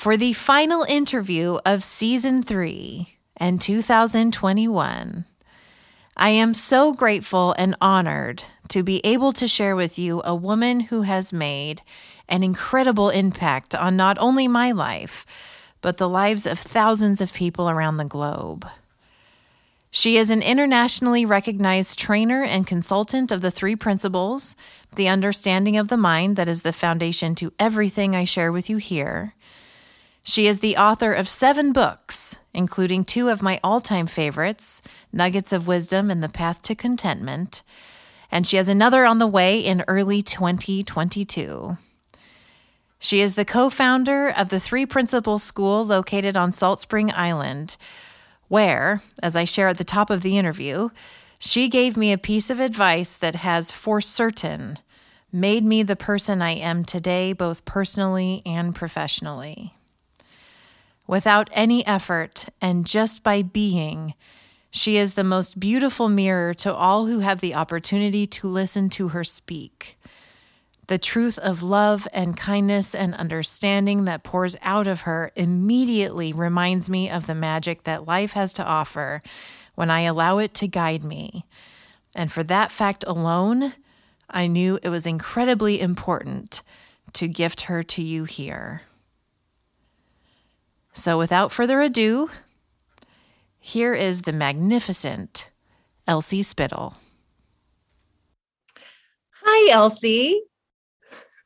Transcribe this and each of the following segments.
For the final interview of season three and 2021, I am so grateful and honored to be able to share with you a woman who has made an incredible impact on not only my life, but the lives of thousands of people around the globe. She is an internationally recognized trainer and consultant of the three principles the understanding of the mind that is the foundation to everything I share with you here. She is the author of seven books, including two of my all time favorites Nuggets of Wisdom and The Path to Contentment. And she has another on the way in early 2022. She is the co founder of the Three Principles School located on Salt Spring Island where, as I share at the top of the interview, she gave me a piece of advice that has for certain made me the person I am today, both personally and professionally. Without any effort and just by being, she is the most beautiful mirror to all who have the opportunity to listen to her speak. The truth of love and kindness and understanding that pours out of her immediately reminds me of the magic that life has to offer when I allow it to guide me. And for that fact alone, I knew it was incredibly important to gift her to you here. So, without further ado, here is the magnificent Elsie Spittle. Hi, Elsie.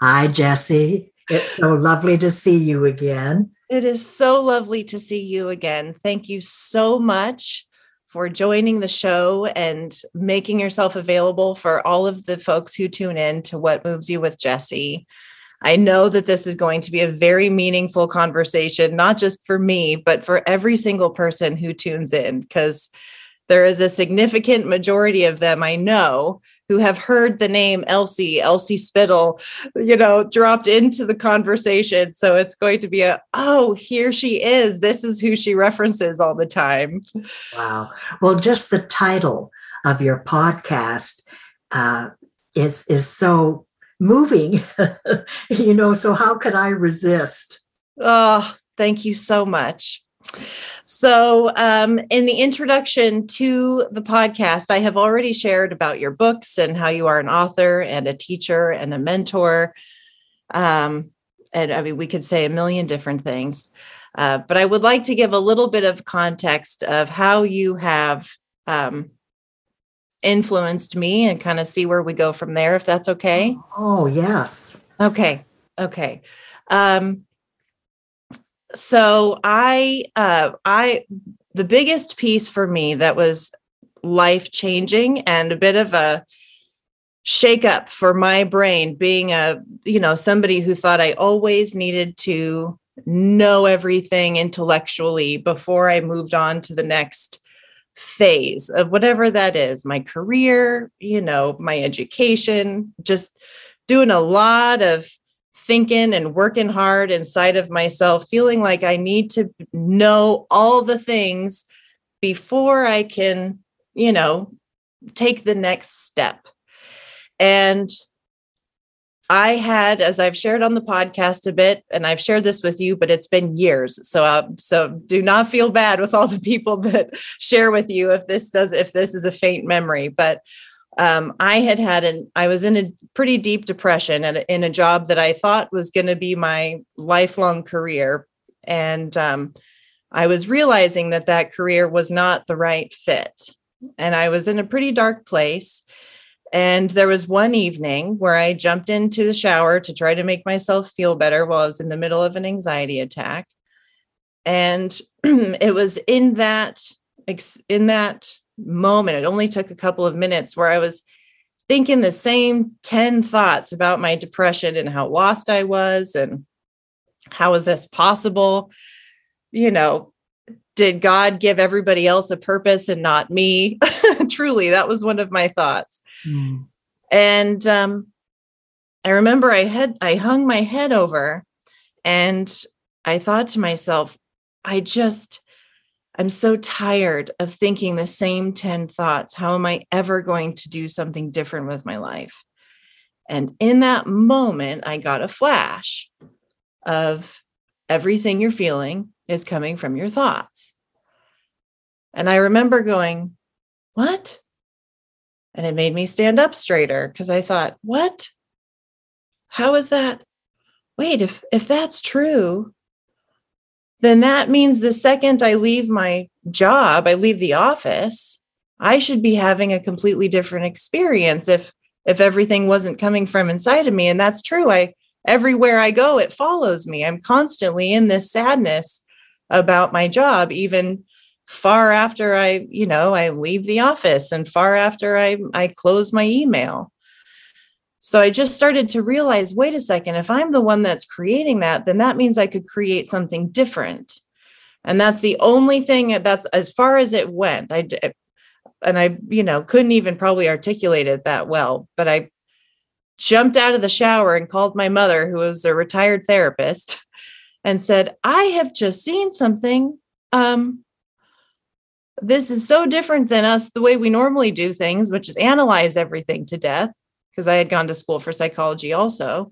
Hi, Jesse. It's so lovely to see you again. It is so lovely to see you again. Thank you so much for joining the show and making yourself available for all of the folks who tune in to What Moves You with Jessie. I know that this is going to be a very meaningful conversation, not just for me, but for every single person who tunes in, because there is a significant majority of them I know who have heard the name Elsie, Elsie Spittle, you know, dropped into the conversation. So it's going to be a, oh, here she is. This is who she references all the time. Wow. Well, just the title of your podcast uh, is is so moving, you know. So how could I resist? Oh, thank you so much. So, um, in the introduction to the podcast, I have already shared about your books and how you are an author and a teacher and a mentor. Um, and I mean, we could say a million different things. Uh, but I would like to give a little bit of context of how you have um, influenced me and kind of see where we go from there, if that's okay. Oh, yes. Okay. Okay. Um, so I uh I the biggest piece for me that was life changing and a bit of a shake up for my brain being a you know somebody who thought I always needed to know everything intellectually before I moved on to the next phase of whatever that is my career you know my education just doing a lot of thinking and working hard inside of myself, feeling like I need to know all the things before I can, you know, take the next step. And I had, as I've shared on the podcast a bit, and I've shared this with you, but it's been years. So, uh, so do not feel bad with all the people that share with you if this does, if this is a faint memory. But um, I had had an I was in a pretty deep depression and in a job that I thought was going to be my lifelong career, And um, I was realizing that that career was not the right fit. And I was in a pretty dark place. And there was one evening where I jumped into the shower to try to make myself feel better while I was in the middle of an anxiety attack. And it was in that in that moment, it only took a couple of minutes where I was thinking the same 10 thoughts about my depression and how lost I was and how is this possible? You know, did God give everybody else a purpose and not me? Truly, that was one of my thoughts. Mm. And um, I remember I had I hung my head over and I thought to myself, I just I'm so tired of thinking the same 10 thoughts. How am I ever going to do something different with my life? And in that moment, I got a flash of everything you're feeling is coming from your thoughts. And I remember going, What? And it made me stand up straighter because I thought, What? How is that? Wait, if if that's true, then that means the second I leave my job, I leave the office, I should be having a completely different experience if if everything wasn't coming from inside of me and that's true. I everywhere I go it follows me. I'm constantly in this sadness about my job even far after I, you know, I leave the office and far after I I close my email. So I just started to realize wait a second, if I'm the one that's creating that, then that means I could create something different. And that's the only thing that's as far as it went. I and I, you know, couldn't even probably articulate it that well, but I jumped out of the shower and called my mother, who was a retired therapist, and said, I have just seen something. Um, this is so different than us, the way we normally do things, which is analyze everything to death because I had gone to school for psychology also.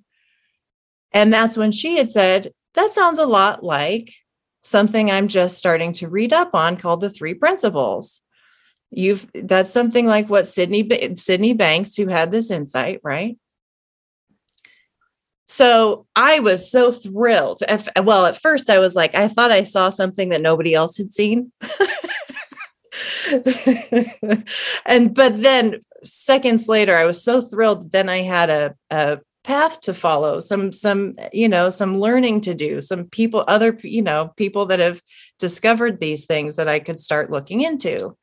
And that's when she had said, That sounds a lot like something I'm just starting to read up on called the three principles. You've that's something like what Sydney Sydney Banks, who had this insight, right? So I was so thrilled. Well, at first I was like, I thought I saw something that nobody else had seen. and but then seconds later, I was so thrilled. Then I had a, a path to follow some some you know some learning to do some people other you know people that have discovered these things that i could start looking into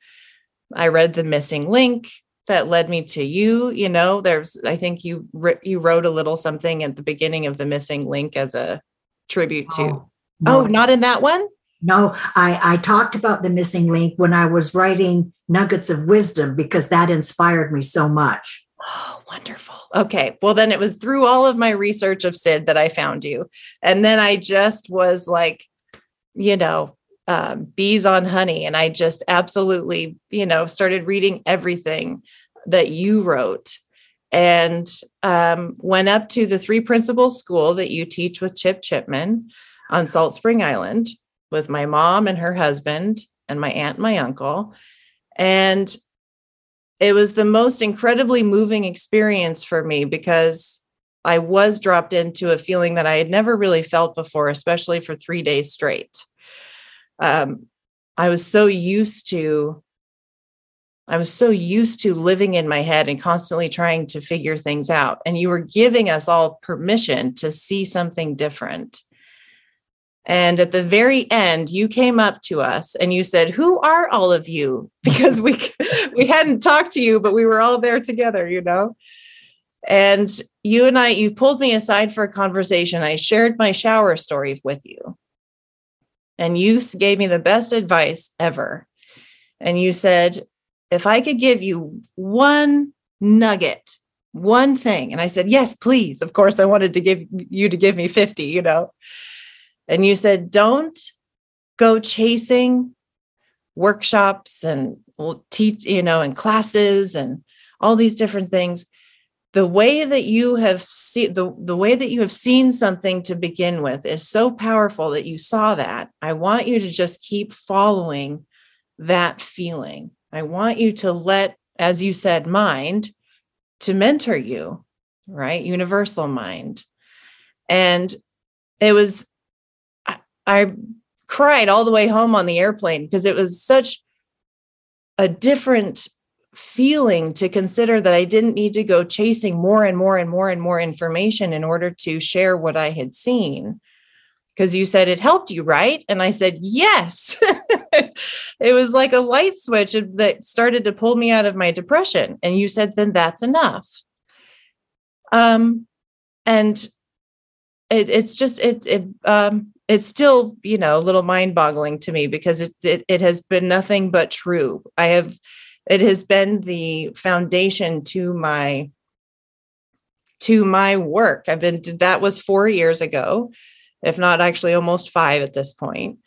i read the missing link that led me to you you know there's i think you you wrote a little something at the beginning of the missing link as a tribute to oh, oh no. oh not in that one no, I, I talked about the missing link when I was writing Nuggets of Wisdom because that inspired me so much. Oh, wonderful. Okay. Well, then it was through all of my research of Sid that I found you. And then I just was like, you know, um, bees on honey. And I just absolutely, you know, started reading everything that you wrote and um, went up to the three principles school that you teach with Chip Chipman on Salt Spring Island with my mom and her husband and my aunt and my uncle. And it was the most incredibly moving experience for me because I was dropped into a feeling that I had never really felt before, especially for three days straight. Um, I was so used to I was so used to living in my head and constantly trying to figure things out. And you were giving us all permission to see something different. And at the very end, you came up to us and you said, "Who are all of you?" Because we we hadn't talked to you, but we were all there together, you know. And you and I, you pulled me aside for a conversation. I shared my shower story with you, and you gave me the best advice ever. And you said, "If I could give you one nugget, one thing," and I said, "Yes, please." Of course, I wanted to give you to give me fifty, you know and you said don't go chasing workshops and teach you know and classes and all these different things the way that you have seen the, the way that you have seen something to begin with is so powerful that you saw that. I want you to just keep following that feeling. I want you to let as you said mind to mentor you right? Universal mind. And it was I cried all the way home on the airplane because it was such a different feeling to consider that I didn't need to go chasing more and more and more and more information in order to share what I had seen. Because you said it helped you, right? And I said, yes. it was like a light switch that started to pull me out of my depression. And you said, then that's enough. Um, and it, it's just, it, it, um, it's still, you know, a little mind boggling to me because it, it, it has been nothing but true. I have, it has been the foundation to my to my work i've been that was four years ago if not actually almost five at this point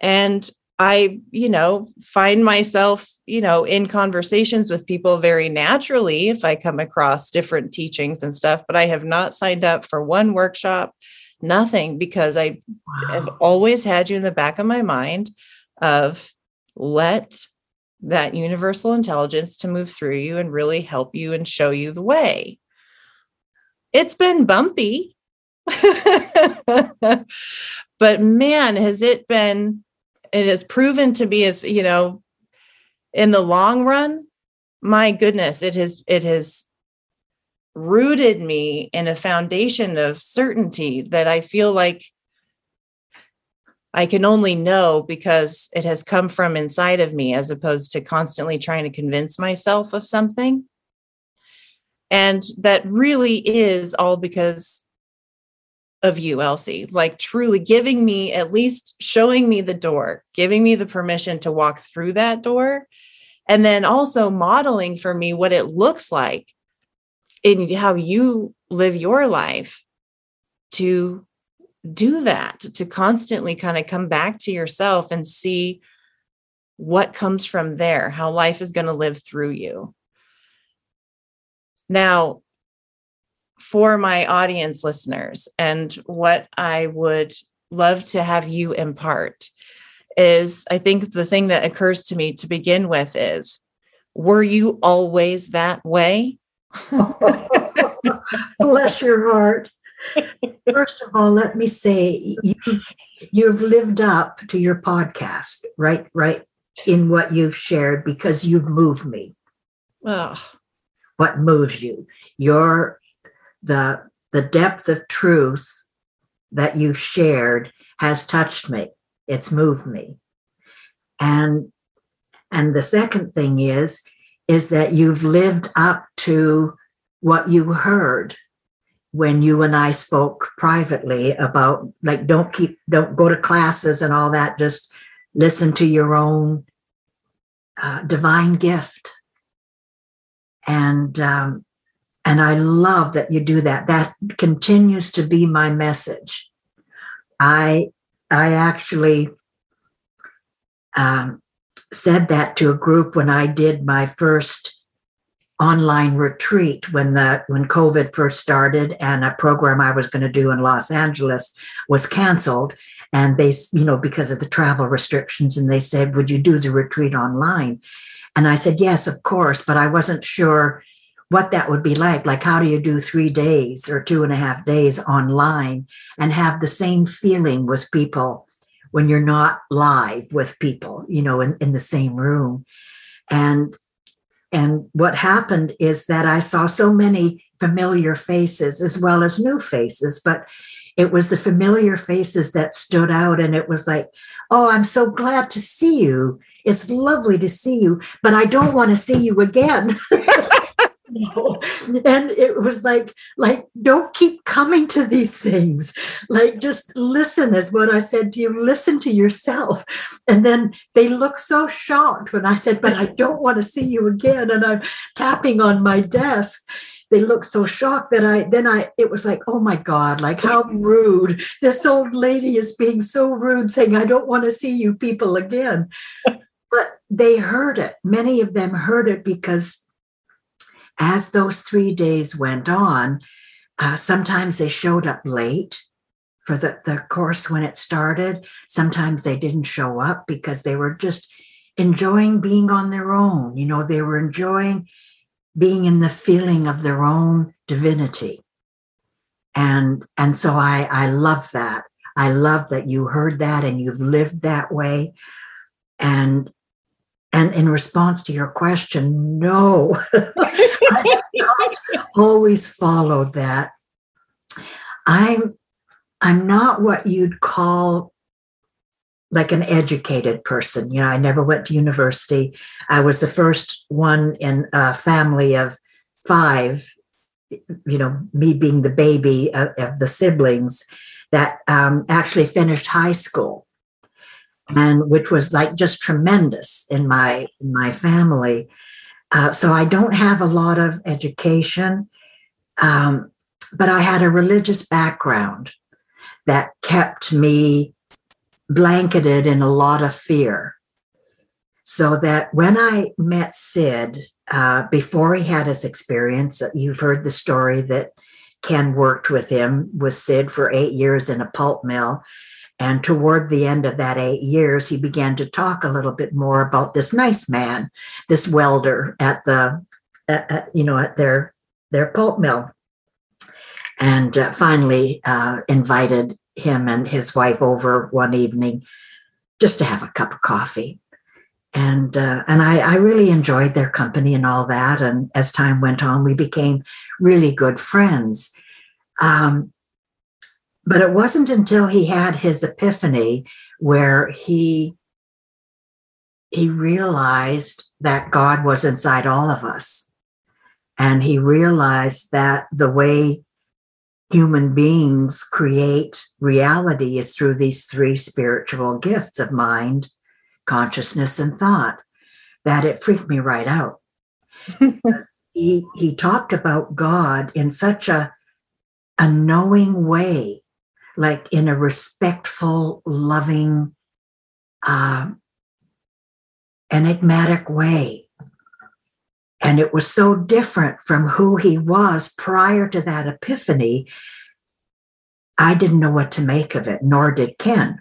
and i you know find myself you know in conversations with people very naturally if i come across different teachings and stuff but i have not signed up for one workshop nothing because i wow. have always had you in the back of my mind of let that universal intelligence to move through you and really help you and show you the way. It's been bumpy, but man, has it been, it has proven to be as, you know, in the long run, my goodness, it has, it has rooted me in a foundation of certainty that I feel like I can only know because it has come from inside of me as opposed to constantly trying to convince myself of something. And that really is all because of you, Elsie, like truly giving me, at least showing me the door, giving me the permission to walk through that door, and then also modeling for me what it looks like in how you live your life to do that to constantly kind of come back to yourself and see what comes from there, how life is going to live through you. Now, for my audience listeners, and what I would love to have you impart is I think the thing that occurs to me to begin with is were you always that way? Bless your heart. First of all, let me say you've, you've lived up to your podcast, right? Right in what you've shared because you've moved me. Oh. What moves you? Your the the depth of truth that you've shared has touched me. It's moved me. And and the second thing is is that you've lived up to what you heard when you and I spoke privately about like don't keep don't go to classes and all that just listen to your own uh, divine gift. And um, and I love that you do that. That continues to be my message. I I actually um, said that to a group when I did my first online retreat when the when covid first started and a program i was going to do in los angeles was canceled. And they you know because of the travel restrictions and they said would you do the retreat online? And i said yes of course but i wasn't sure what that would be like. Like how do you do three days or two and a half days online and have the same feeling with people when you're not live with people you know in, in the same room? And and what happened is that I saw so many familiar faces as well as new faces, but it was the familiar faces that stood out. And it was like, oh, I'm so glad to see you. It's lovely to see you, but I don't want to see you again. and it was like like don't keep coming to these things like just listen is what i said to you listen to yourself and then they look so shocked when i said but i don't want to see you again and i'm tapping on my desk they looked so shocked that I then I it was like, oh my God, like how rude. This old lady is being so rude, saying, I don't want to see you people again. But they heard it. Many of them heard it because as those three days went on, uh, sometimes they showed up late for the, the course when it started. Sometimes they didn't show up because they were just enjoying being on their own. You know, they were enjoying being in the feeling of their own divinity. And, and so I, I love that. I love that you heard that and you've lived that way. And and in response to your question, no, I don't always follow that. I'm I'm not what you'd call like an educated person. You know, I never went to university. I was the first one in a family of five, you know, me being the baby of, of the siblings that um, actually finished high school and which was like just tremendous in my in my family uh, so i don't have a lot of education um, but i had a religious background that kept me blanketed in a lot of fear. So that when I met Sid, uh, before he had his experience, uh, you've heard the story that Ken worked with him, with Sid for eight years in a pulp mill. And toward the end of that eight years, he began to talk a little bit more about this nice man, this welder at the, uh, you know, at their their pulp mill, and uh, finally uh, invited him and his wife over one evening just to have a cup of coffee. And uh, and I, I really enjoyed their company and all that. And as time went on, we became really good friends. Um, but it wasn't until he had his epiphany where he he realized that God was inside all of us. And he realized that the way human beings create reality is through these three spiritual gifts of mind, consciousness, and thought. That it freaked me right out. he he talked about God in such a a knowing way, like in a respectful, loving, uh, enigmatic way and it was so different from who he was prior to that epiphany. I didn't know what to make of it, nor did Ken.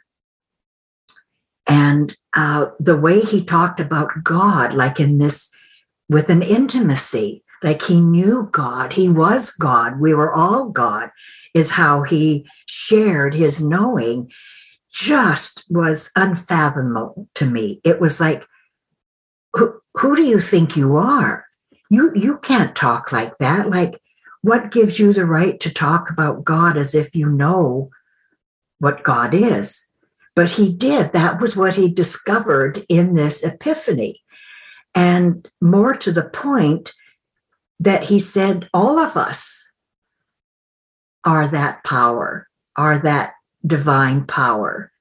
And uh, the way he talked about God, like in this, with an intimacy, like he knew God, he was God, we were all God, is how he shared his knowing, just was unfathomable to me. It was like, who, who do you think you are? you you can't talk like that. Like what gives you the right to talk about god as if you know what god is? But he did. That was what he discovered in this epiphany. And more to the point that he said all of us are that power are that divine power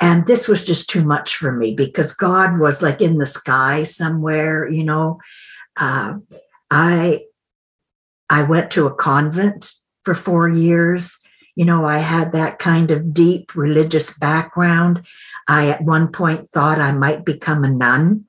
and this was just too much for me because god was like in the sky somewhere you know uh, I I went to a convent for four years. You know, I had that kind of deep religious background. I at one point thought I might become a nun.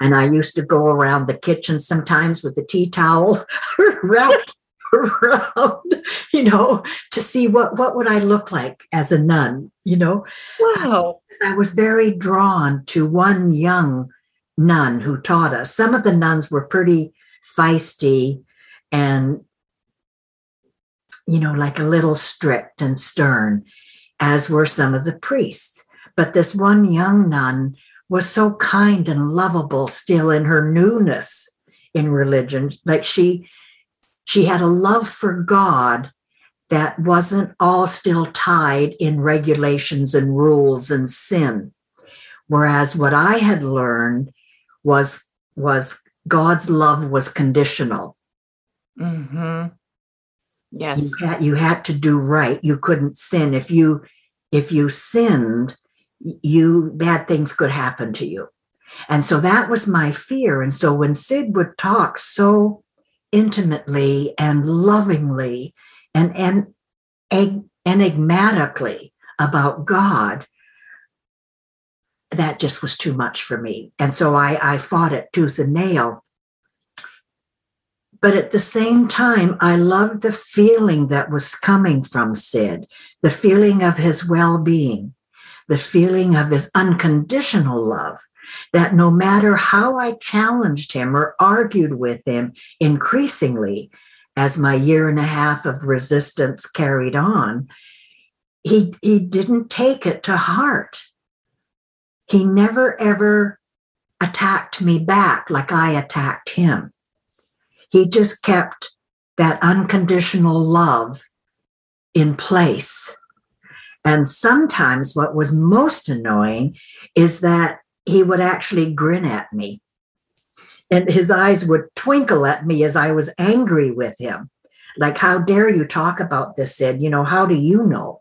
And I used to go around the kitchen sometimes with a tea towel around, around, you know, to see what, what would I look like as a nun, you know? Wow. I was very drawn to one young nun who taught us. Some of the nuns were pretty feisty and, you know, like a little strict and stern, as were some of the priests. But this one young nun was so kind and lovable still in her newness in religion. Like she, she had a love for God that wasn't all still tied in regulations and rules and sin. Whereas what I had learned was was God's love was conditional. Mm-hmm. Yes, you had, you had to do right. You couldn't sin. If you if you sinned, you bad things could happen to you. And so that was my fear. And so when Sid would talk so intimately and lovingly and, and enigmatically about God, that just was too much for me. And so I, I fought it tooth and nail. But at the same time, I loved the feeling that was coming from Sid, the feeling of his well being, the feeling of his unconditional love, that no matter how I challenged him or argued with him increasingly as my year and a half of resistance carried on, he he didn't take it to heart. He never ever attacked me back like I attacked him. He just kept that unconditional love in place. And sometimes what was most annoying is that he would actually grin at me. And his eyes would twinkle at me as I was angry with him. Like, how dare you talk about this, Sid? You know, how do you know?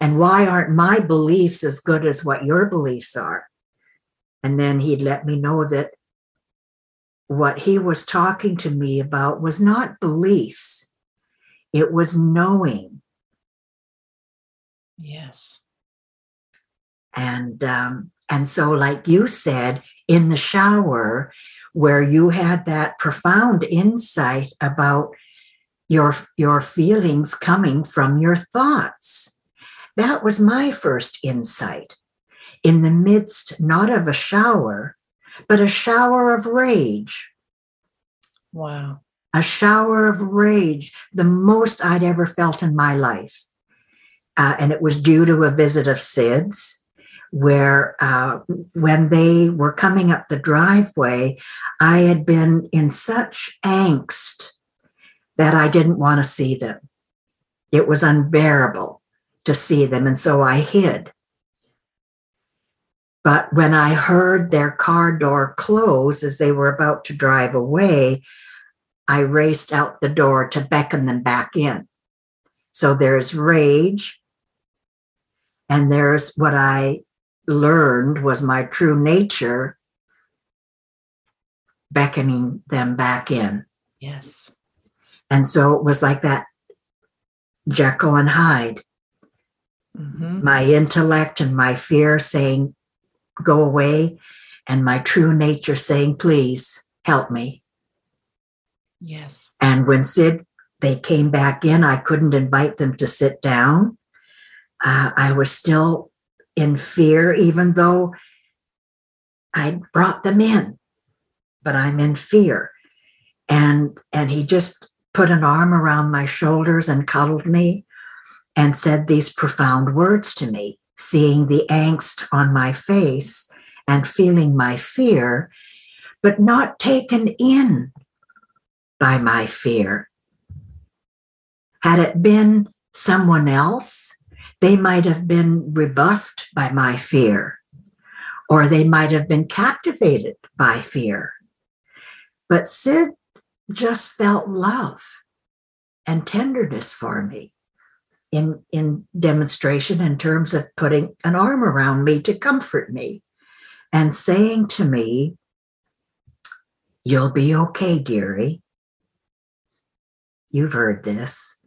And why aren't my beliefs as good as what your beliefs are? And then he'd let me know that what he was talking to me about was not beliefs, it was knowing. Yes. And um, and so, like you said, in the shower, where you had that profound insight about your your feelings coming from your thoughts. That was my first insight. In the midst not of a shower, but a shower of rage. Wow. A shower of rage, the most I'd ever felt in my life. Uh, and it was due to a visit of Sid's, where uh, when they were coming up the driveway, I had been in such angst that I didn't want to see them. It was unbearable to see them. And so I hid. But when I heard their car door close as they were about to drive away, I raced out the door to beckon them back in. So there's rage. And there's what I learned was my true nature beckoning them back in. Yes. And so it was like that Jekyll and Hyde. Mm-hmm. My intellect and my fear saying, go away, and my true nature saying, please help me. Yes. And when Sid, they came back in, I couldn't invite them to sit down. Uh, I was still in fear, even though I brought them in, but I'm in fear. And, and he just put an arm around my shoulders and cuddled me and said these profound words to me, seeing the angst on my face and feeling my fear, but not taken in by my fear. Had it been someone else, they might have been rebuffed by my fear, or they might have been captivated by fear. But Sid just felt love and tenderness for me in, in demonstration in terms of putting an arm around me to comfort me and saying to me, You'll be okay, dearie. You've heard this.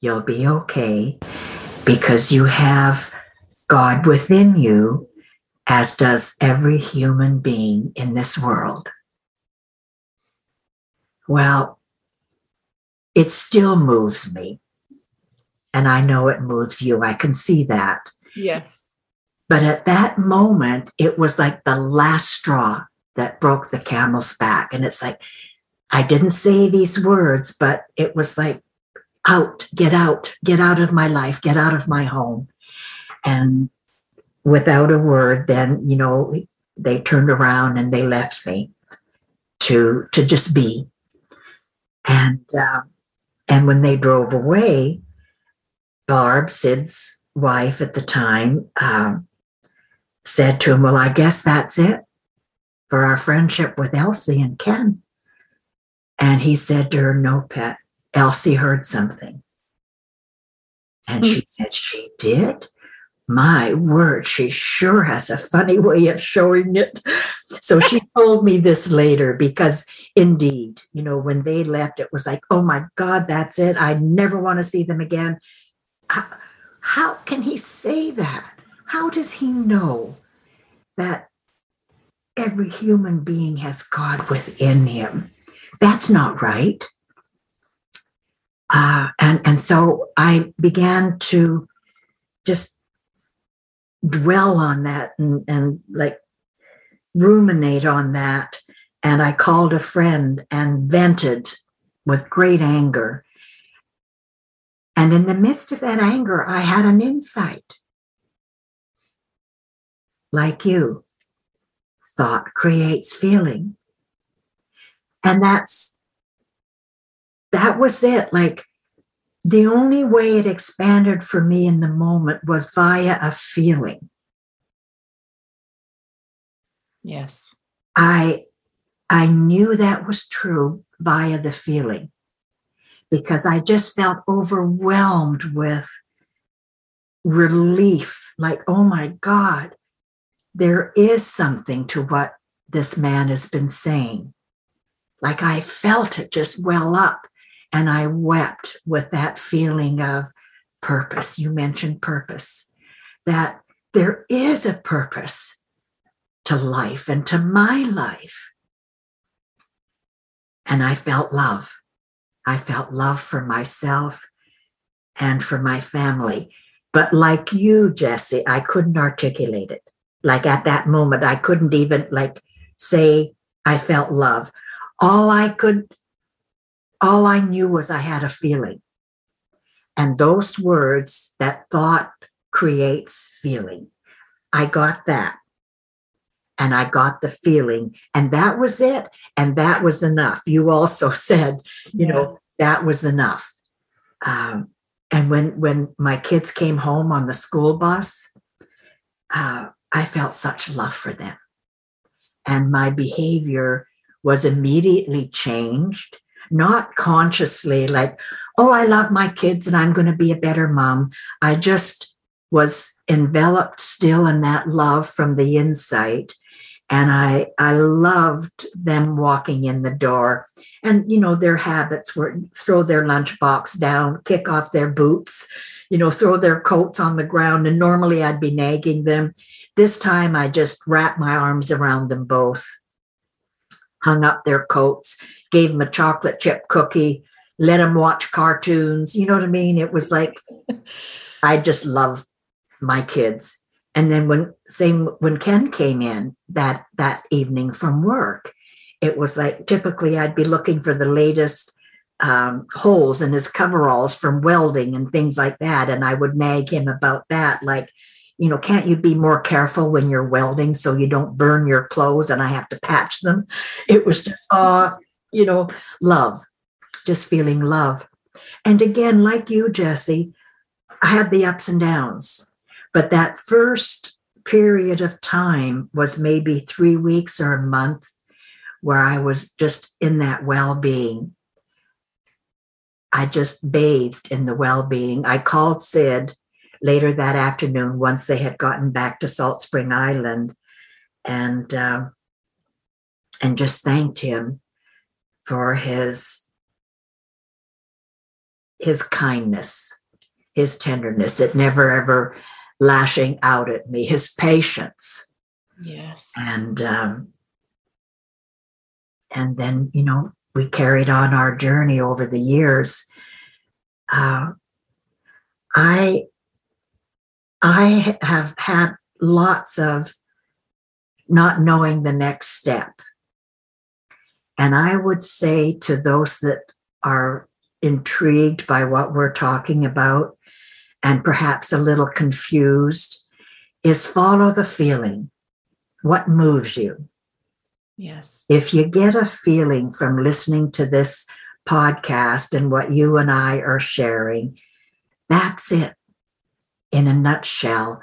You'll be okay because you have God within you, as does every human being in this world. Well, it still moves me. And I know it moves you. I can see that. Yes. But at that moment, it was like the last straw that broke the camel's back. And it's like, I didn't say these words, but it was like, out, get out, get out of my life, get out of my home. And without a word, then, you know, they turned around and they left me to, to just be. And, uh, and when they drove away, Barb, Sid's wife at the time, um, said to him, Well, I guess that's it for our friendship with Elsie and Ken. And he said to her, No, pet, Elsie heard something. And she hmm. said, She did? My word, she sure has a funny way of showing it. So she told me this later because indeed, you know, when they left, it was like, oh my God, that's it. I never want to see them again. How, how can he say that? How does he know that every human being has God within him? That's not right. Uh, and and so I began to just dwell on that and, and like ruminate on that. And I called a friend and vented with great anger. And in the midst of that anger, I had an insight. Like you, thought creates feeling. And that's, that was it. Like the only way it expanded for me in the moment was via a feeling. Yes. I I knew that was true via the feeling because I just felt overwhelmed with relief like oh my god there is something to what this man has been saying like I felt it just well up and I wept with that feeling of purpose you mentioned purpose that there is a purpose to life and to my life. And I felt love. I felt love for myself and for my family. But like you, Jesse, I couldn't articulate it. Like at that moment, I couldn't even like say I felt love. All I could, all I knew was I had a feeling. And those words, that thought creates feeling. I got that and I got the feeling, and that was it. And that was enough. You also said, you yeah. know, that was enough. Um, and when when my kids came home on the school bus, uh, I felt such love for them, and my behavior was immediately changed, not consciously, like, oh, I love my kids and I'm going to be a better mom. I just was enveloped still in that love from the inside and I I loved them walking in the door. And you know their habits were throw their lunchbox down, kick off their boots, you know, throw their coats on the ground. And normally I'd be nagging them. This time I just wrapped my arms around them both, hung up their coats, gave him a chocolate chip cookie, let him watch cartoons. You know what I mean? It was like I just love my kids and then when same when Ken came in that that evening from work, it was like typically I'd be looking for the latest um, holes in his coveralls from welding and things like that, and I would nag him about that, like. You know, can't you be more careful when you're welding so you don't burn your clothes and I have to patch them? It was just, uh, you know, love, just feeling love. And again, like you, Jesse, I had the ups and downs but that first period of time was maybe three weeks or a month where I was just in that well being. I just bathed in the well being. I called Sid later that afternoon once they had gotten back to Salt Spring Island and uh, and just thanked him for his his kindness, his tenderness. It never ever lashing out at me, his patience. Yes. And um, and then you know we carried on our journey over the years. Uh, I I have had lots of not knowing the next step. And I would say to those that are intrigued by what we're talking about, and perhaps a little confused is follow the feeling. What moves you? Yes. If you get a feeling from listening to this podcast and what you and I are sharing, that's it. In a nutshell,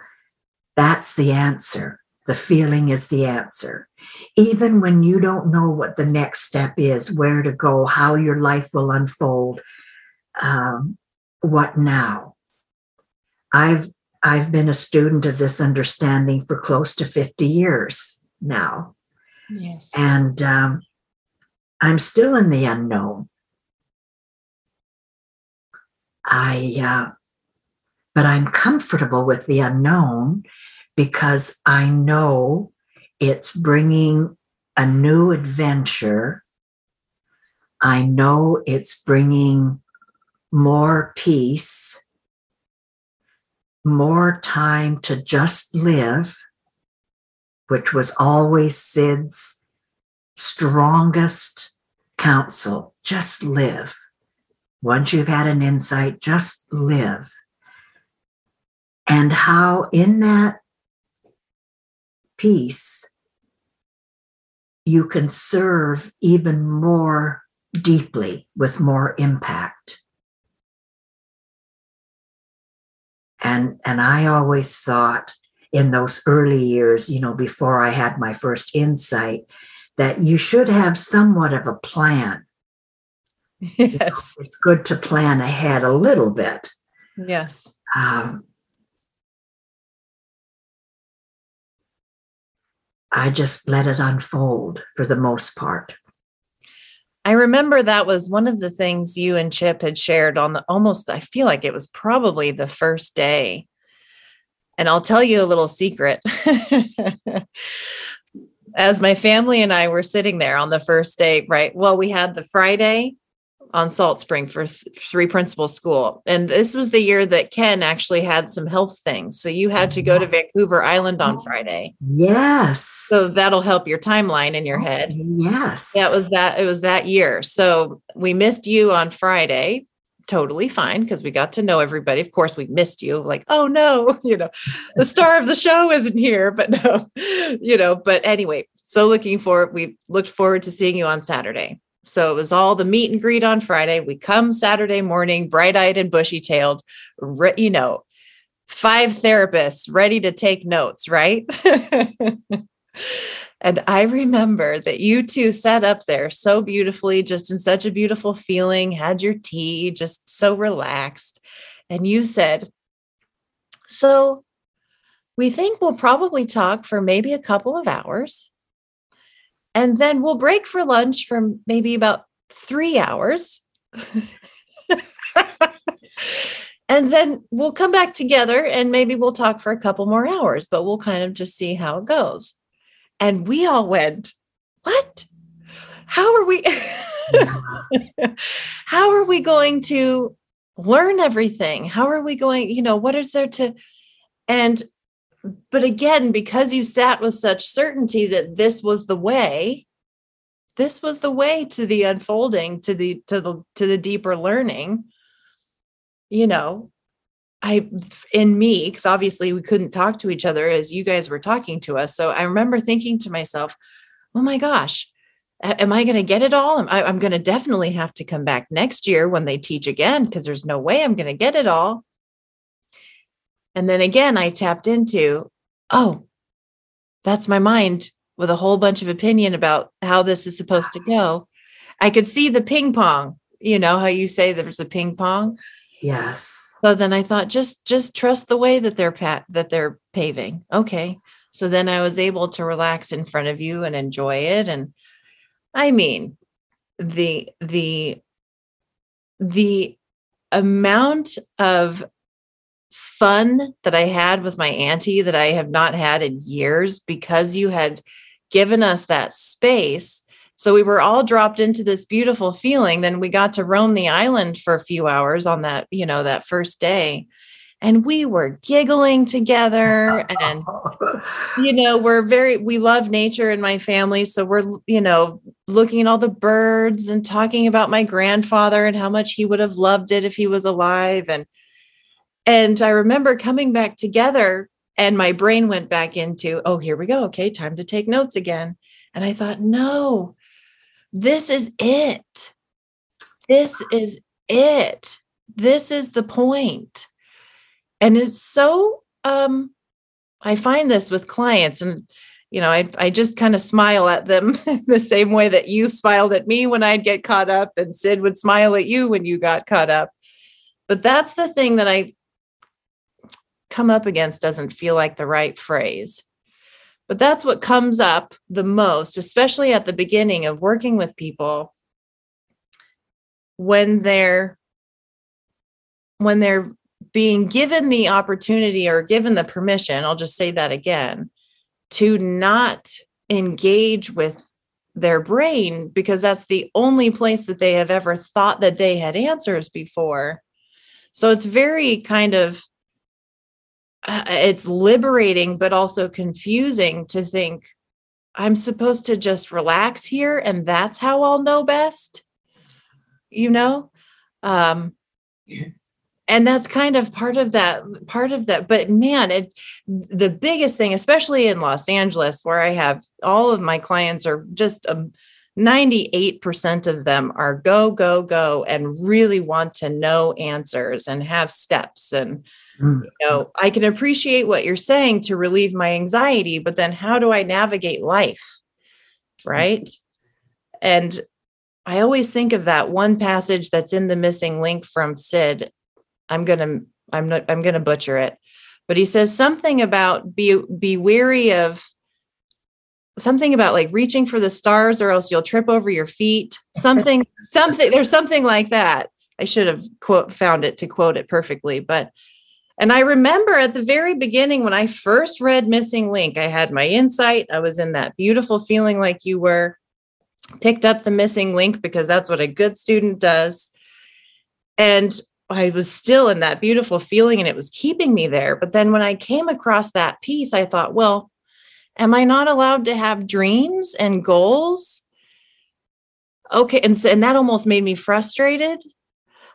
that's the answer. The feeling is the answer. Even when you don't know what the next step is, where to go, how your life will unfold, um, what now? I've I've been a student of this understanding for close to 50 years now. Yes. And um, I'm still in the unknown. I, uh, but I'm comfortable with the unknown because I know it's bringing a new adventure. I know it's bringing more peace more time to just live, which was always Sid's strongest counsel just live. once you've had an insight, just live. And how in that peace, you can serve even more deeply with more impact. And, and I always thought in those early years, you know, before I had my first insight, that you should have somewhat of a plan. Yes. You know, it's good to plan ahead a little bit. Yes. Um, I just let it unfold for the most part. I remember that was one of the things you and Chip had shared on the almost, I feel like it was probably the first day. And I'll tell you a little secret. As my family and I were sitting there on the first day, right? Well, we had the Friday on Salt Spring for three principles school. And this was the year that Ken actually had some health things. So you had to go to Vancouver Island on oh. Friday. Yes. So that'll help your timeline in your oh, head. Yes. Yeah, it was that it was that year. So we missed you on Friday. Totally fine because we got to know everybody. Of course, we missed you. Like, oh no, you know, the star of the show isn't here, but no, you know. But anyway, so looking forward, we looked forward to seeing you on Saturday. So it was all the meet and greet on Friday. We come Saturday morning, bright eyed and bushy tailed, re- you know, five therapists ready to take notes, right? and I remember that you two sat up there so beautifully, just in such a beautiful feeling, had your tea, just so relaxed. And you said, So we think we'll probably talk for maybe a couple of hours. And then we'll break for lunch for maybe about three hours. and then we'll come back together and maybe we'll talk for a couple more hours, but we'll kind of just see how it goes. And we all went, What? How are we? how are we going to learn everything? How are we going? You know, what is there to? And but again, because you sat with such certainty that this was the way, this was the way to the unfolding, to the to the to the deeper learning. You know, I in me, because obviously we couldn't talk to each other as you guys were talking to us. So I remember thinking to myself, oh my gosh, am I going to get it all? I, I'm going to definitely have to come back next year when they teach again because there's no way I'm going to get it all. And then again, I tapped into, oh, that's my mind with a whole bunch of opinion about how this is supposed to go. I could see the ping pong, you know, how you say there's a ping pong. Yes. So then I thought, just just trust the way that they're pat that they're paving. Okay. So then I was able to relax in front of you and enjoy it. And I mean, the the the amount of fun that I had with my auntie that I have not had in years because you had given us that space. So we were all dropped into this beautiful feeling. Then we got to roam the island for a few hours on that, you know, that first day. And we were giggling together. And, you know, we're very, we love nature in my family. So we're, you know, looking at all the birds and talking about my grandfather and how much he would have loved it if he was alive. And, and I remember coming back together and my brain went back into, oh, here we go. Okay, time to take notes again. And I thought, no, this is it. This is it. This is the point. And it's so, um, I find this with clients and you know, I I just kind of smile at them the same way that you smiled at me when I'd get caught up and Sid would smile at you when you got caught up. But that's the thing that I come up against doesn't feel like the right phrase. But that's what comes up the most, especially at the beginning of working with people when they're when they're being given the opportunity or given the permission, I'll just say that again, to not engage with their brain because that's the only place that they have ever thought that they had answers before. So it's very kind of uh, it's liberating but also confusing to think i'm supposed to just relax here and that's how i'll know best you know Um, and that's kind of part of that part of that but man it the biggest thing especially in los angeles where i have all of my clients are just um, 98% of them are go go go and really want to know answers and have steps and. You know i can appreciate what you're saying to relieve my anxiety but then how do i navigate life? Right? And i always think of that one passage that's in the missing link from sid. I'm gonna I'm not I'm gonna butcher it, but he says something about be be weary of something about like reaching for the stars or else you'll trip over your feet. Something something there's something like that. I should have quote found it to quote it perfectly, but and I remember at the very beginning when I first read Missing Link, I had my insight. I was in that beautiful feeling like you were, picked up the missing link because that's what a good student does. And I was still in that beautiful feeling and it was keeping me there. But then when I came across that piece, I thought, well, am I not allowed to have dreams and goals? Okay. And, so, and that almost made me frustrated.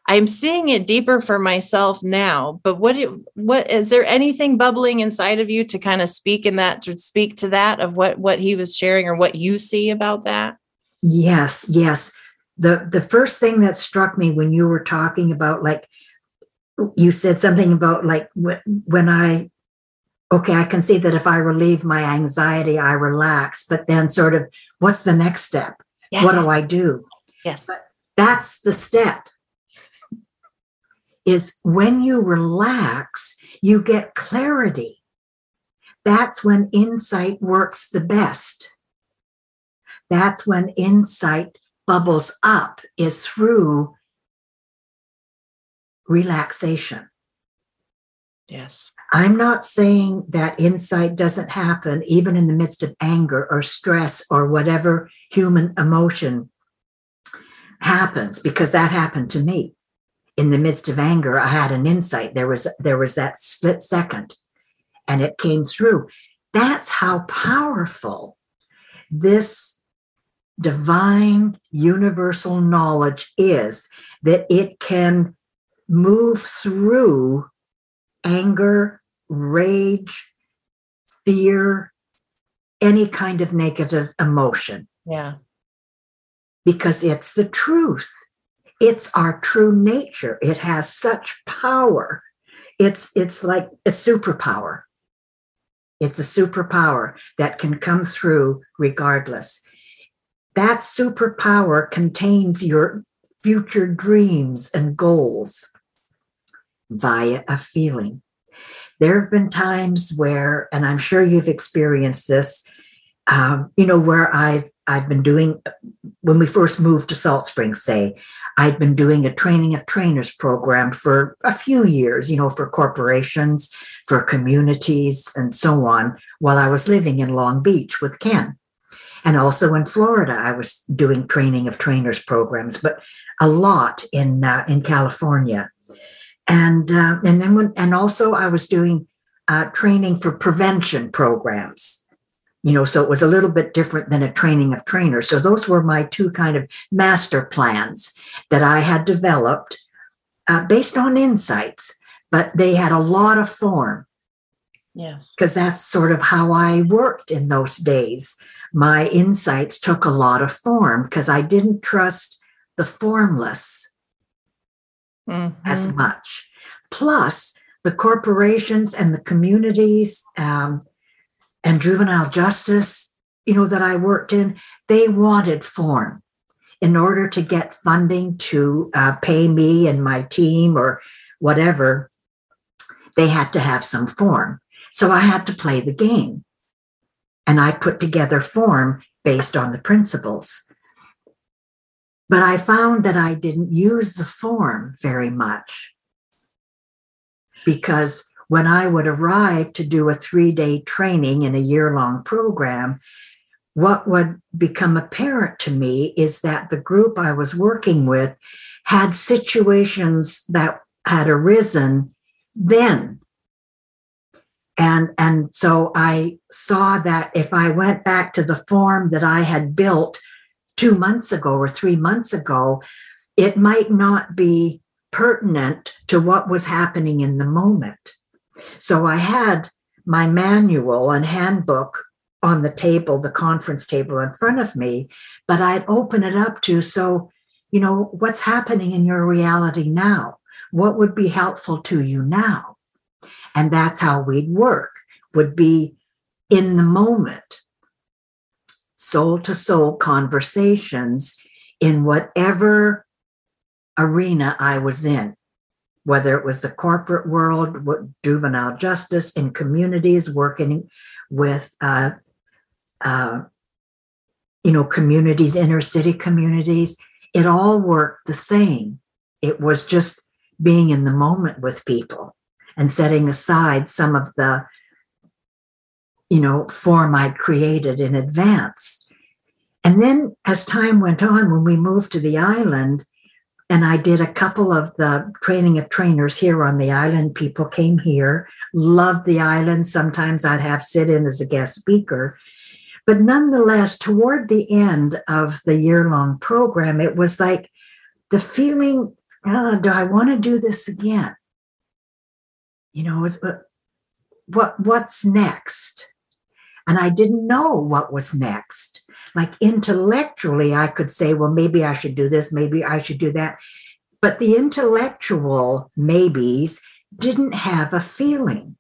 I'm seeing it deeper for myself now, but what it, what is there anything bubbling inside of you to kind of speak in that to speak to that of what what he was sharing or what you see about that? Yes, yes. The the first thing that struck me when you were talking about like you said something about like when i okay i can see that if i relieve my anxiety i relax but then sort of what's the next step? Yes. what do i do? Yes. But that's the step is when you relax you get clarity that's when insight works the best that's when insight bubbles up is through relaxation. Yes. I'm not saying that insight doesn't happen even in the midst of anger or stress or whatever human emotion happens because that happened to me. In the midst of anger, I had an insight. There was there was that split second and it came through. That's how powerful this divine universal knowledge is that it can move through anger, rage, fear, any kind of negative emotion. Yeah. Because it's the truth. It's our true nature. It has such power. It's it's like a superpower. It's a superpower that can come through regardless that superpower contains your future dreams and goals via a feeling. There have been times where, and I'm sure you've experienced this, um, you know, where I've I've been doing when we first moved to Salt Springs, say, I'd been doing a training of trainers program for a few years, you know, for corporations, for communities, and so on, while I was living in Long Beach with Ken. And also in Florida, I was doing training of trainers programs, but a lot in uh, in California. And uh, and then when and also I was doing uh, training for prevention programs. You know, so it was a little bit different than a training of trainers. So those were my two kind of master plans that I had developed uh, based on insights, but they had a lot of form. Yes. Because that's sort of how I worked in those days my insights took a lot of form because I didn't trust the formless mm-hmm. as much. Plus, the corporations and the communities um, and juvenile justice, you know, that I worked in, they wanted form in order to get funding to uh, pay me and my team or whatever. They had to have some form. So I had to play the game and I put together form based on the principles. But I found that I didn't use the form very much because when I would arrive to do a three day training in a year long program, what would become apparent to me is that the group I was working with had situations that had arisen then and and so i saw that if i went back to the form that i had built two months ago or three months ago it might not be pertinent to what was happening in the moment. So I had my manual and handbook on the table, the conference table in front of me, but I'd open it up to so, you know, what's happening in your reality now? What would be helpful to you now? And that's how we'd work, would be in the moment, soul to soul conversations in whatever arena I was in, whether it was the corporate world, juvenile justice, in communities, working with, uh, uh, you know, communities, inner city communities. It all worked the same. It was just being in the moment with people and setting aside some of the, you know, form I'd created in advance. And then as time went on, when we moved to the island, and I did a couple of the training of trainers here on the island. People came here, loved the island. Sometimes I'd have Sid in as a guest speaker. But nonetheless, toward the end of the year long program, it was like the feeling oh, do I want to do this again? You know, uh, what what's next? And I didn't know what was next like intellectually, I could say, well, maybe I should do this, maybe I should do that. But the intellectual maybes didn't have a feeling.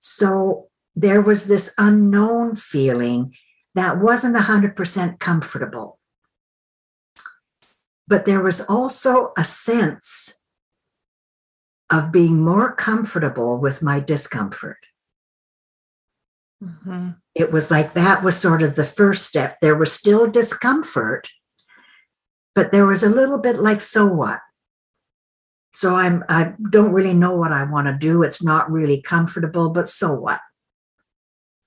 So there was this unknown feeling that wasn't 100% comfortable. But there was also a sense of being more comfortable with my discomfort. Mm-hmm. It was like that was sort of the first step. There was still discomfort, but there was a little bit like, so what? So I'm I don't really know what I want to do. It's not really comfortable, but so what?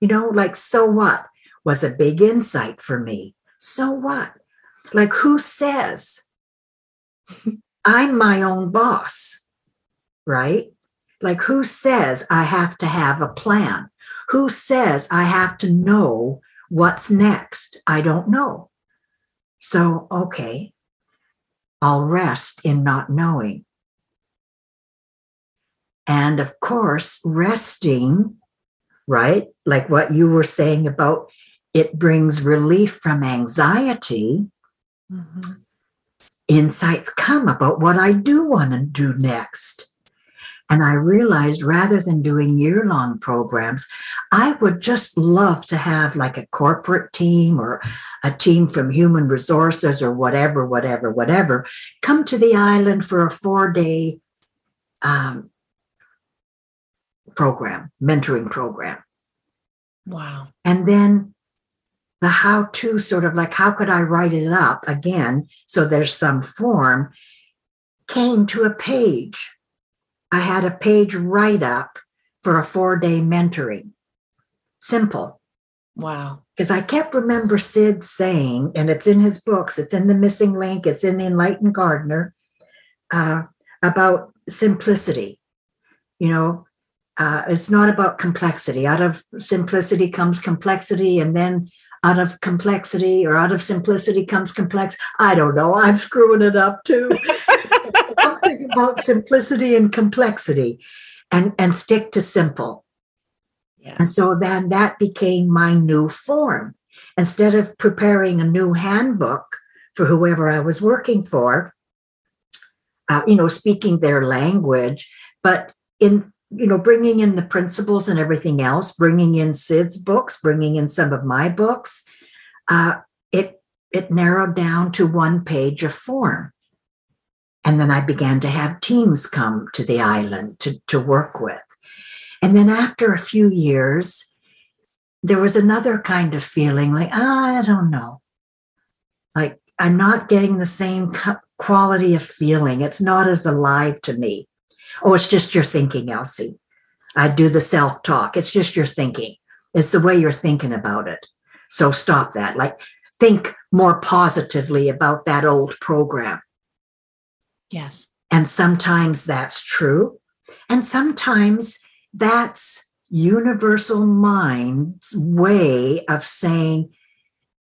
You know, like so what was a big insight for me. So what? Like who says I'm my own boss? Right? Like who says I have to have a plan? Who says I have to know what's next? I don't know. So, okay, I'll rest in not knowing. And of course, resting, right? Like what you were saying about it brings relief from anxiety. Mm-hmm. Insights come about what I do want to do next. And I realized rather than doing year long programs, I would just love to have like a corporate team or a team from human resources or whatever, whatever, whatever, come to the island for a four day um, program, mentoring program. Wow. And then the how to sort of like, how could I write it up again? So there's some form came to a page I had a page write up for a four day mentoring. Simple. Wow. Because I kept remember Sid saying, and it's in his books, it's in The Missing Link, it's in The Enlightened Gardener, uh, about simplicity. You know, uh, it's not about complexity. Out of simplicity comes complexity, and then out of complexity or out of simplicity comes complex. I don't know. I'm screwing it up too. Something about simplicity and complexity and, and stick to simple. Yeah. And so then that became my new form. Instead of preparing a new handbook for whoever I was working for, uh, you know, speaking their language, but in you know, bringing in the principles and everything else, bringing in Sid's books, bringing in some of my books, uh, it it narrowed down to one page of form. And then I began to have teams come to the island to, to work with. And then after a few years, there was another kind of feeling like, ah, I don't know. Like I'm not getting the same quality of feeling. It's not as alive to me. Oh, it's just your thinking, Elsie. I do the self talk. It's just your thinking. It's the way you're thinking about it. So stop that. Like, think more positively about that old program. Yes. And sometimes that's true. And sometimes that's universal mind's way of saying,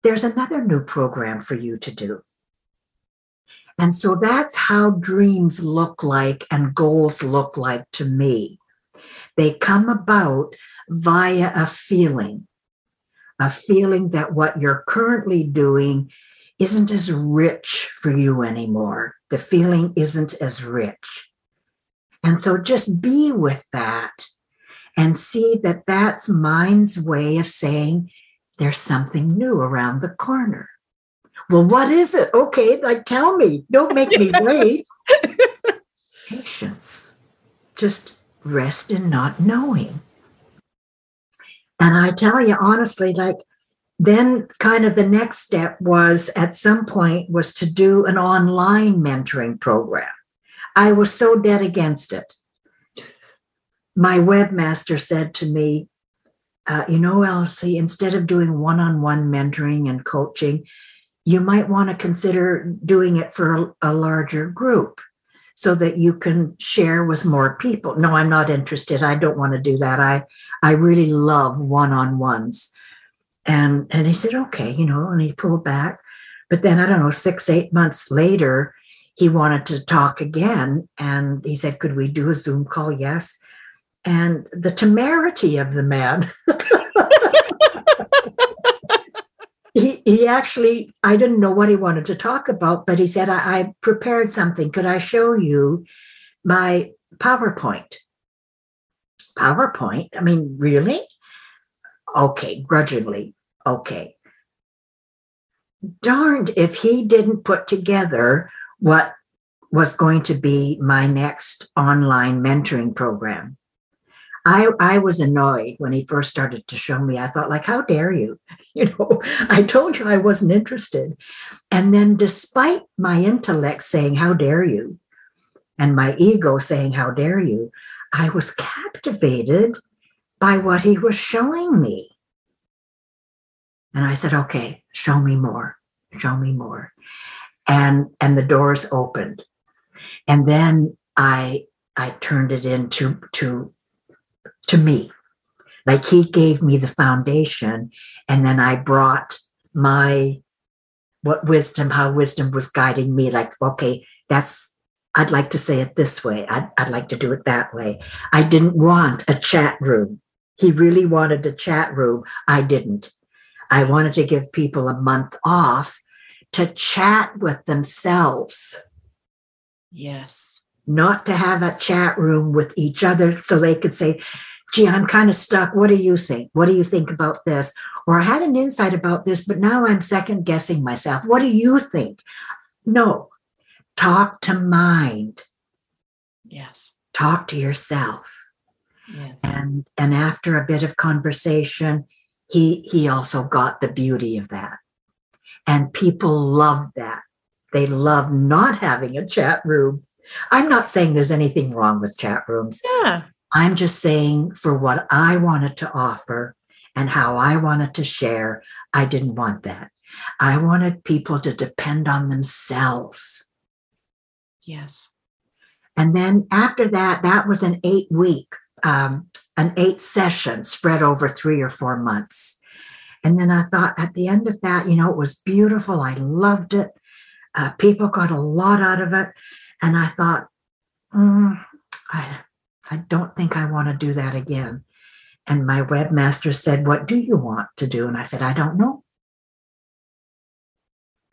there's another new program for you to do. And so that's how dreams look like and goals look like to me. They come about via a feeling, a feeling that what you're currently doing isn't as rich for you anymore. The feeling isn't as rich. And so just be with that and see that that's mind's way of saying there's something new around the corner. Well, what is it? Okay, like tell me. Don't make me wait. Patience. Just rest in not knowing. And I tell you honestly, like then kind of the next step was at some point was to do an online mentoring program. I was so dead against it. My webmaster said to me, uh, you know, Elsie, instead of doing one on one mentoring and coaching, you might want to consider doing it for a, a larger group so that you can share with more people. No, I'm not interested. I don't want to do that. I I really love one-on-ones. And and he said, okay, you know, and he pulled back. But then I don't know, six, eight months later, he wanted to talk again. And he said, Could we do a Zoom call? Yes. And the temerity of the man. he, he actually, I didn't know what he wanted to talk about, but he said, I, I prepared something. Could I show you my PowerPoint? PowerPoint? I mean, really? Okay, grudgingly. Okay. Darned if he didn't put together what was going to be my next online mentoring program. I, I was annoyed when he first started to show me. I thought, like, how dare you? You know, I told you I wasn't interested. And then, despite my intellect saying, how dare you? And my ego saying, how dare you? I was captivated by what he was showing me. And I said, okay, show me more, show me more. And, and the doors opened. And then I, I turned it into, to, to me. Like he gave me the foundation. And then I brought my, what wisdom, how wisdom was guiding me. Like, okay, that's I'd like to say it this way. I'd, I'd, like to do it that way. I didn't want a chat room. He really wanted a chat room. I didn't. I wanted to give people a month off to chat with themselves. Yes. Not to have a chat room with each other so they could say, gee, I'm kind of stuck. What do you think? What do you think about this? Or I had an insight about this, but now I'm second guessing myself. What do you think? No, talk to mind. Yes. Talk to yourself. Yes. And and after a bit of conversation, he he also got the beauty of that. And people love that. They love not having a chat room. I'm not saying there's anything wrong with chat rooms. Yeah. I'm just saying for what I wanted to offer and how I wanted to share, I didn't want that. I wanted people to depend on themselves. Yes. And then after that, that was an eight week, um, an eight session spread over three or four months. And then I thought at the end of that, you know, it was beautiful. I loved it. Uh, people got a lot out of it. And I thought, mm, I, I don't think I want to do that again. And my webmaster said, What do you want to do? And I said, I don't know.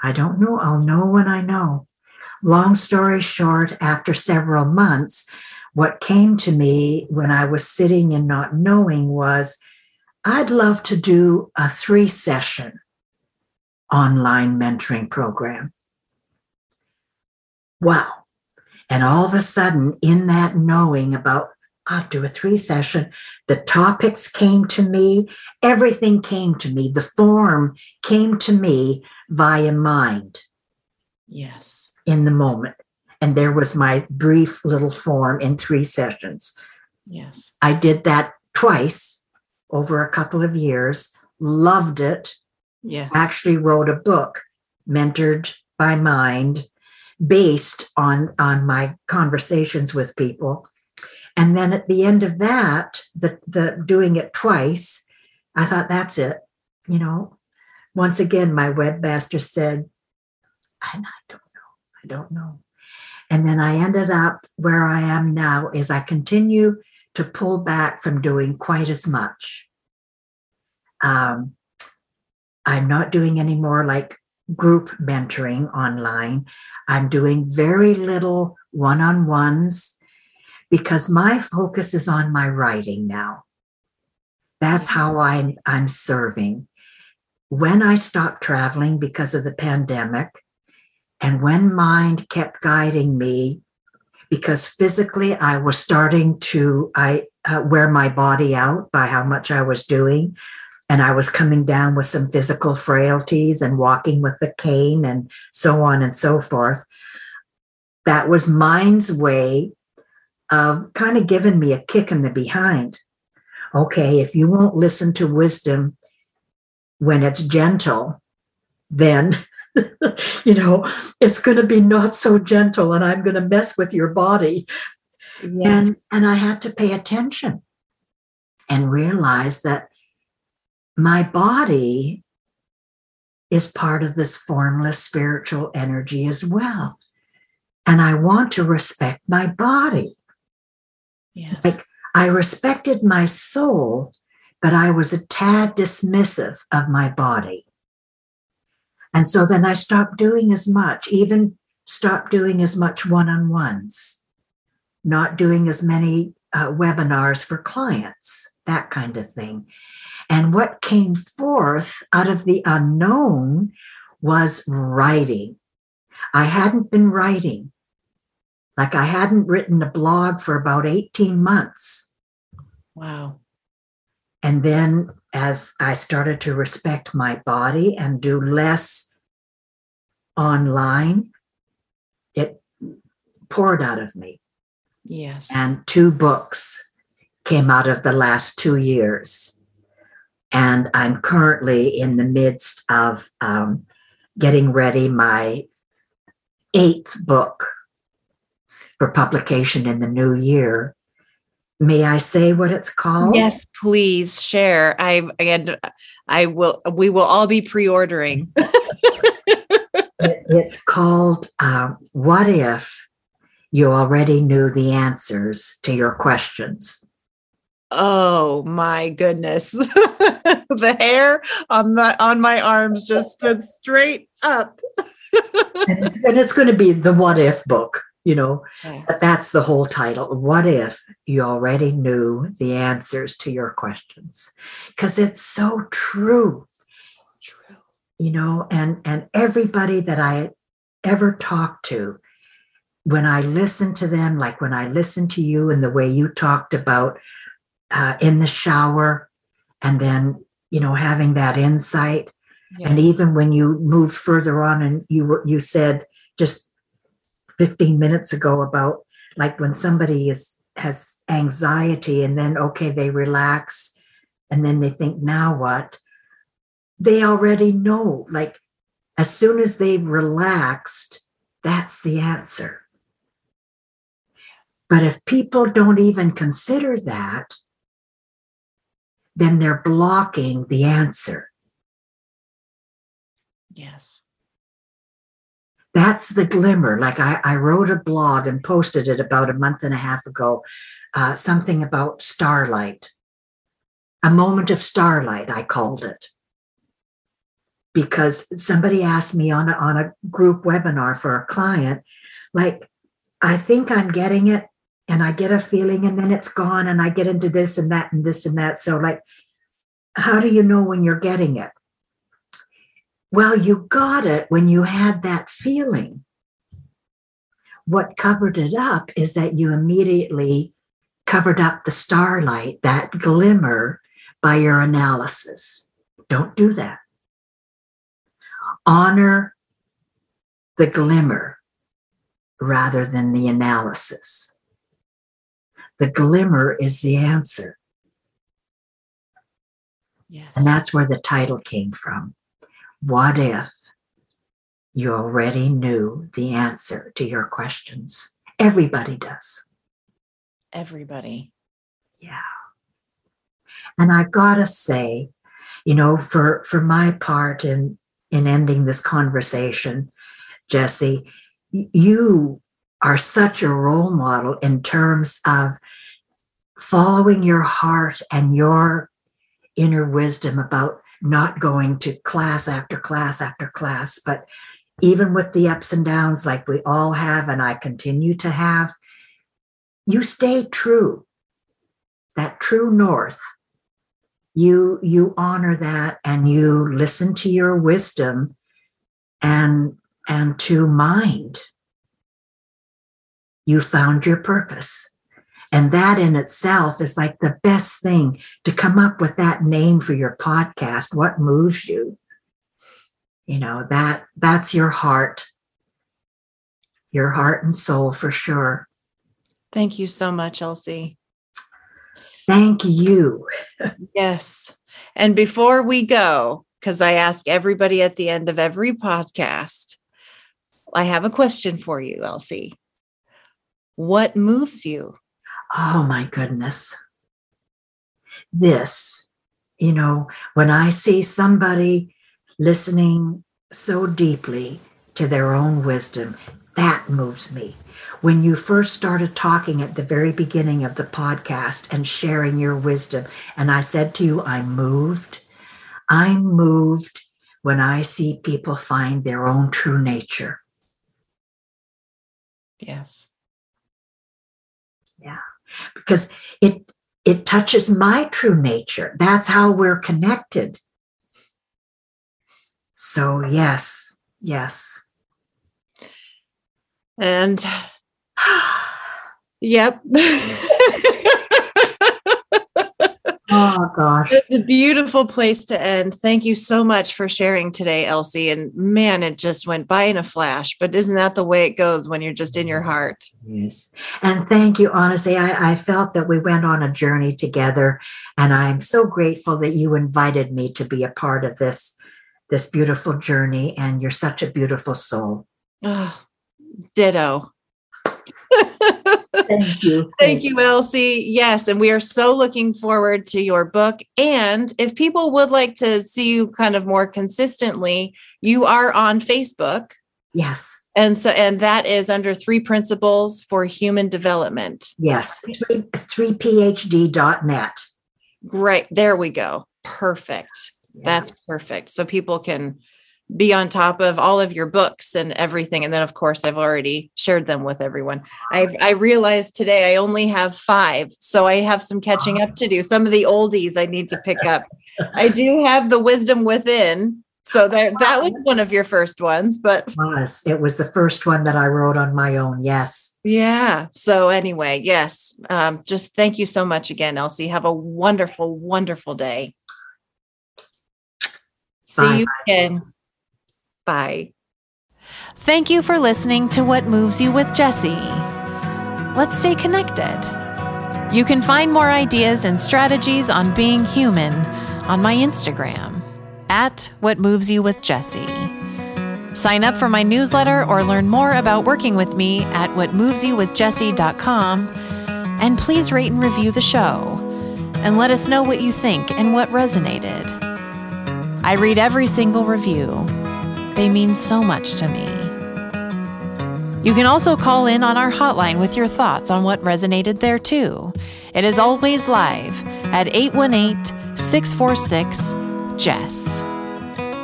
I don't know. I'll know when I know. Long story short, after several months, what came to me when I was sitting and not knowing was I'd love to do a three session online mentoring program. Wow. And all of a sudden, in that knowing about, I'll do a three session, the topics came to me, everything came to me, the form came to me via mind. Yes. In the moment. And there was my brief little form in three sessions. Yes. I did that twice over a couple of years, loved it. Yes. Actually wrote a book, Mentored by Mind, based on, on my conversations with people. And then at the end of that, the, the doing it twice, I thought that's it. You know, once again, my webmaster said, and I don't know, I don't know. And then I ended up where I am now is I continue to pull back from doing quite as much. Um, I'm not doing any more like group mentoring online. I'm doing very little one on ones because my focus is on my writing now. That's how I, I'm serving. When I stopped traveling because of the pandemic, and when mind kept guiding me, because physically I was starting to I uh, wear my body out by how much I was doing, and I was coming down with some physical frailties and walking with the cane and so on and so forth. That was mind's way of kind of giving me a kick in the behind. Okay, if you won't listen to wisdom when it's gentle, then you know it's going to be not so gentle and i'm going to mess with your body yeah. and and i had to pay attention and realize that my body is part of this formless spiritual energy as well and i want to respect my body yes. like i respected my soul but i was a tad dismissive of my body and so then I stopped doing as much, even stopped doing as much one on ones, not doing as many uh, webinars for clients, that kind of thing. And what came forth out of the unknown was writing. I hadn't been writing. Like I hadn't written a blog for about 18 months. Wow. And then as I started to respect my body and do less online, it poured out of me. Yes. And two books came out of the last two years. And I'm currently in the midst of um, getting ready my eighth book for publication in the new year. May I say what it's called? Yes, please share. I and I will. We will all be pre-ordering. It's called uh, "What If You Already Knew the Answers to Your Questions." Oh my goodness! the hair on my on my arms just stood straight up. and, it's, and it's going to be the "What If" book you know but that's the whole title what if you already knew the answers to your questions because it's so true you know and and everybody that i ever talked to when i listen to them like when i listen to you and the way you talked about uh, in the shower and then you know having that insight yeah. and even when you moved further on and you were you said just 15 minutes ago about like when somebody is has anxiety and then okay they relax and then they think now what they already know like as soon as they've relaxed that's the answer. But if people don't even consider that then they're blocking the answer. Yes. That's the glimmer. Like I, I wrote a blog and posted it about a month and a half ago, uh, something about starlight, a moment of starlight, I called it. Because somebody asked me on a, on a group webinar for a client, like, I think I'm getting it and I get a feeling and then it's gone and I get into this and that and this and that. So, like, how do you know when you're getting it? Well, you got it when you had that feeling. What covered it up is that you immediately covered up the starlight, that glimmer, by your analysis. Don't do that. Honor the glimmer rather than the analysis. The glimmer is the answer. Yes. And that's where the title came from. What if you already knew the answer to your questions? Everybody does. Everybody. Yeah. And I gotta say, you know, for for my part in in ending this conversation, Jesse, you are such a role model in terms of following your heart and your inner wisdom about not going to class after class after class, but even with the ups and downs like we all have and I continue to have, you stay true. That true north. You you honor that and you listen to your wisdom and and to mind. You found your purpose. And that in itself is like the best thing to come up with that name for your podcast. What moves you? You know, that that's your heart. Your heart and soul for sure. Thank you so much, Elsie. Thank you. yes. And before we go, because I ask everybody at the end of every podcast, I have a question for you, Elsie. What moves you? Oh my goodness. This, you know, when I see somebody listening so deeply to their own wisdom, that moves me. When you first started talking at the very beginning of the podcast and sharing your wisdom, and I said to you, I'm moved. I'm moved when I see people find their own true nature. Yes. Yeah because it it touches my true nature. That's how we're connected. So yes, yes. And yep. Oh gosh. It's a beautiful place to end. Thank you so much for sharing today, Elsie. And man, it just went by in a flash. But isn't that the way it goes when you're just in your heart? Yes. And thank you. Honestly, I, I felt that we went on a journey together. And I'm so grateful that you invited me to be a part of this, this beautiful journey. And you're such a beautiful soul. Oh, ditto. Thank you. Thank you, Elsie. Yes. And we are so looking forward to your book. And if people would like to see you kind of more consistently, you are on Facebook. Yes. And so, and that is under three principles for human development. Yes. Three, 3phd.net. Great. There we go. Perfect. Yeah. That's perfect. So people can be on top of all of your books and everything. And then, of course, I've already shared them with everyone. I, I realized today I only have five, so I have some catching up to do. Some of the oldies I need to pick up. I do have the wisdom within. So that that was one of your first ones, but it was it was the first one that I wrote on my own. Yes. Yeah. So anyway, yes. Um, just thank you so much again, Elsie. Have a wonderful, wonderful day. See Bye. you again. Bye. Thank you for listening to What Moves You with Jesse. Let's stay connected. You can find more ideas and strategies on being human on my Instagram at What Moves You with Jesse. Sign up for my newsletter or learn more about working with me at whatmovesyouwithjessie.com. And please rate and review the show and let us know what you think and what resonated. I read every single review they mean so much to me. You can also call in on our hotline with your thoughts on what resonated there too. It is always live at 818 646 JESS.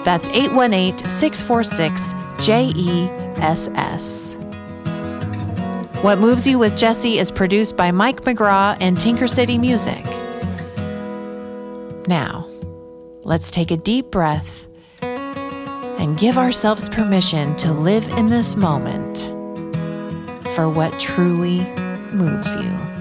That's 818 646 J E S S. What Moves You with Jessie is produced by Mike McGraw and Tinker City Music. Now, let's take a deep breath and give ourselves permission to live in this moment for what truly moves you.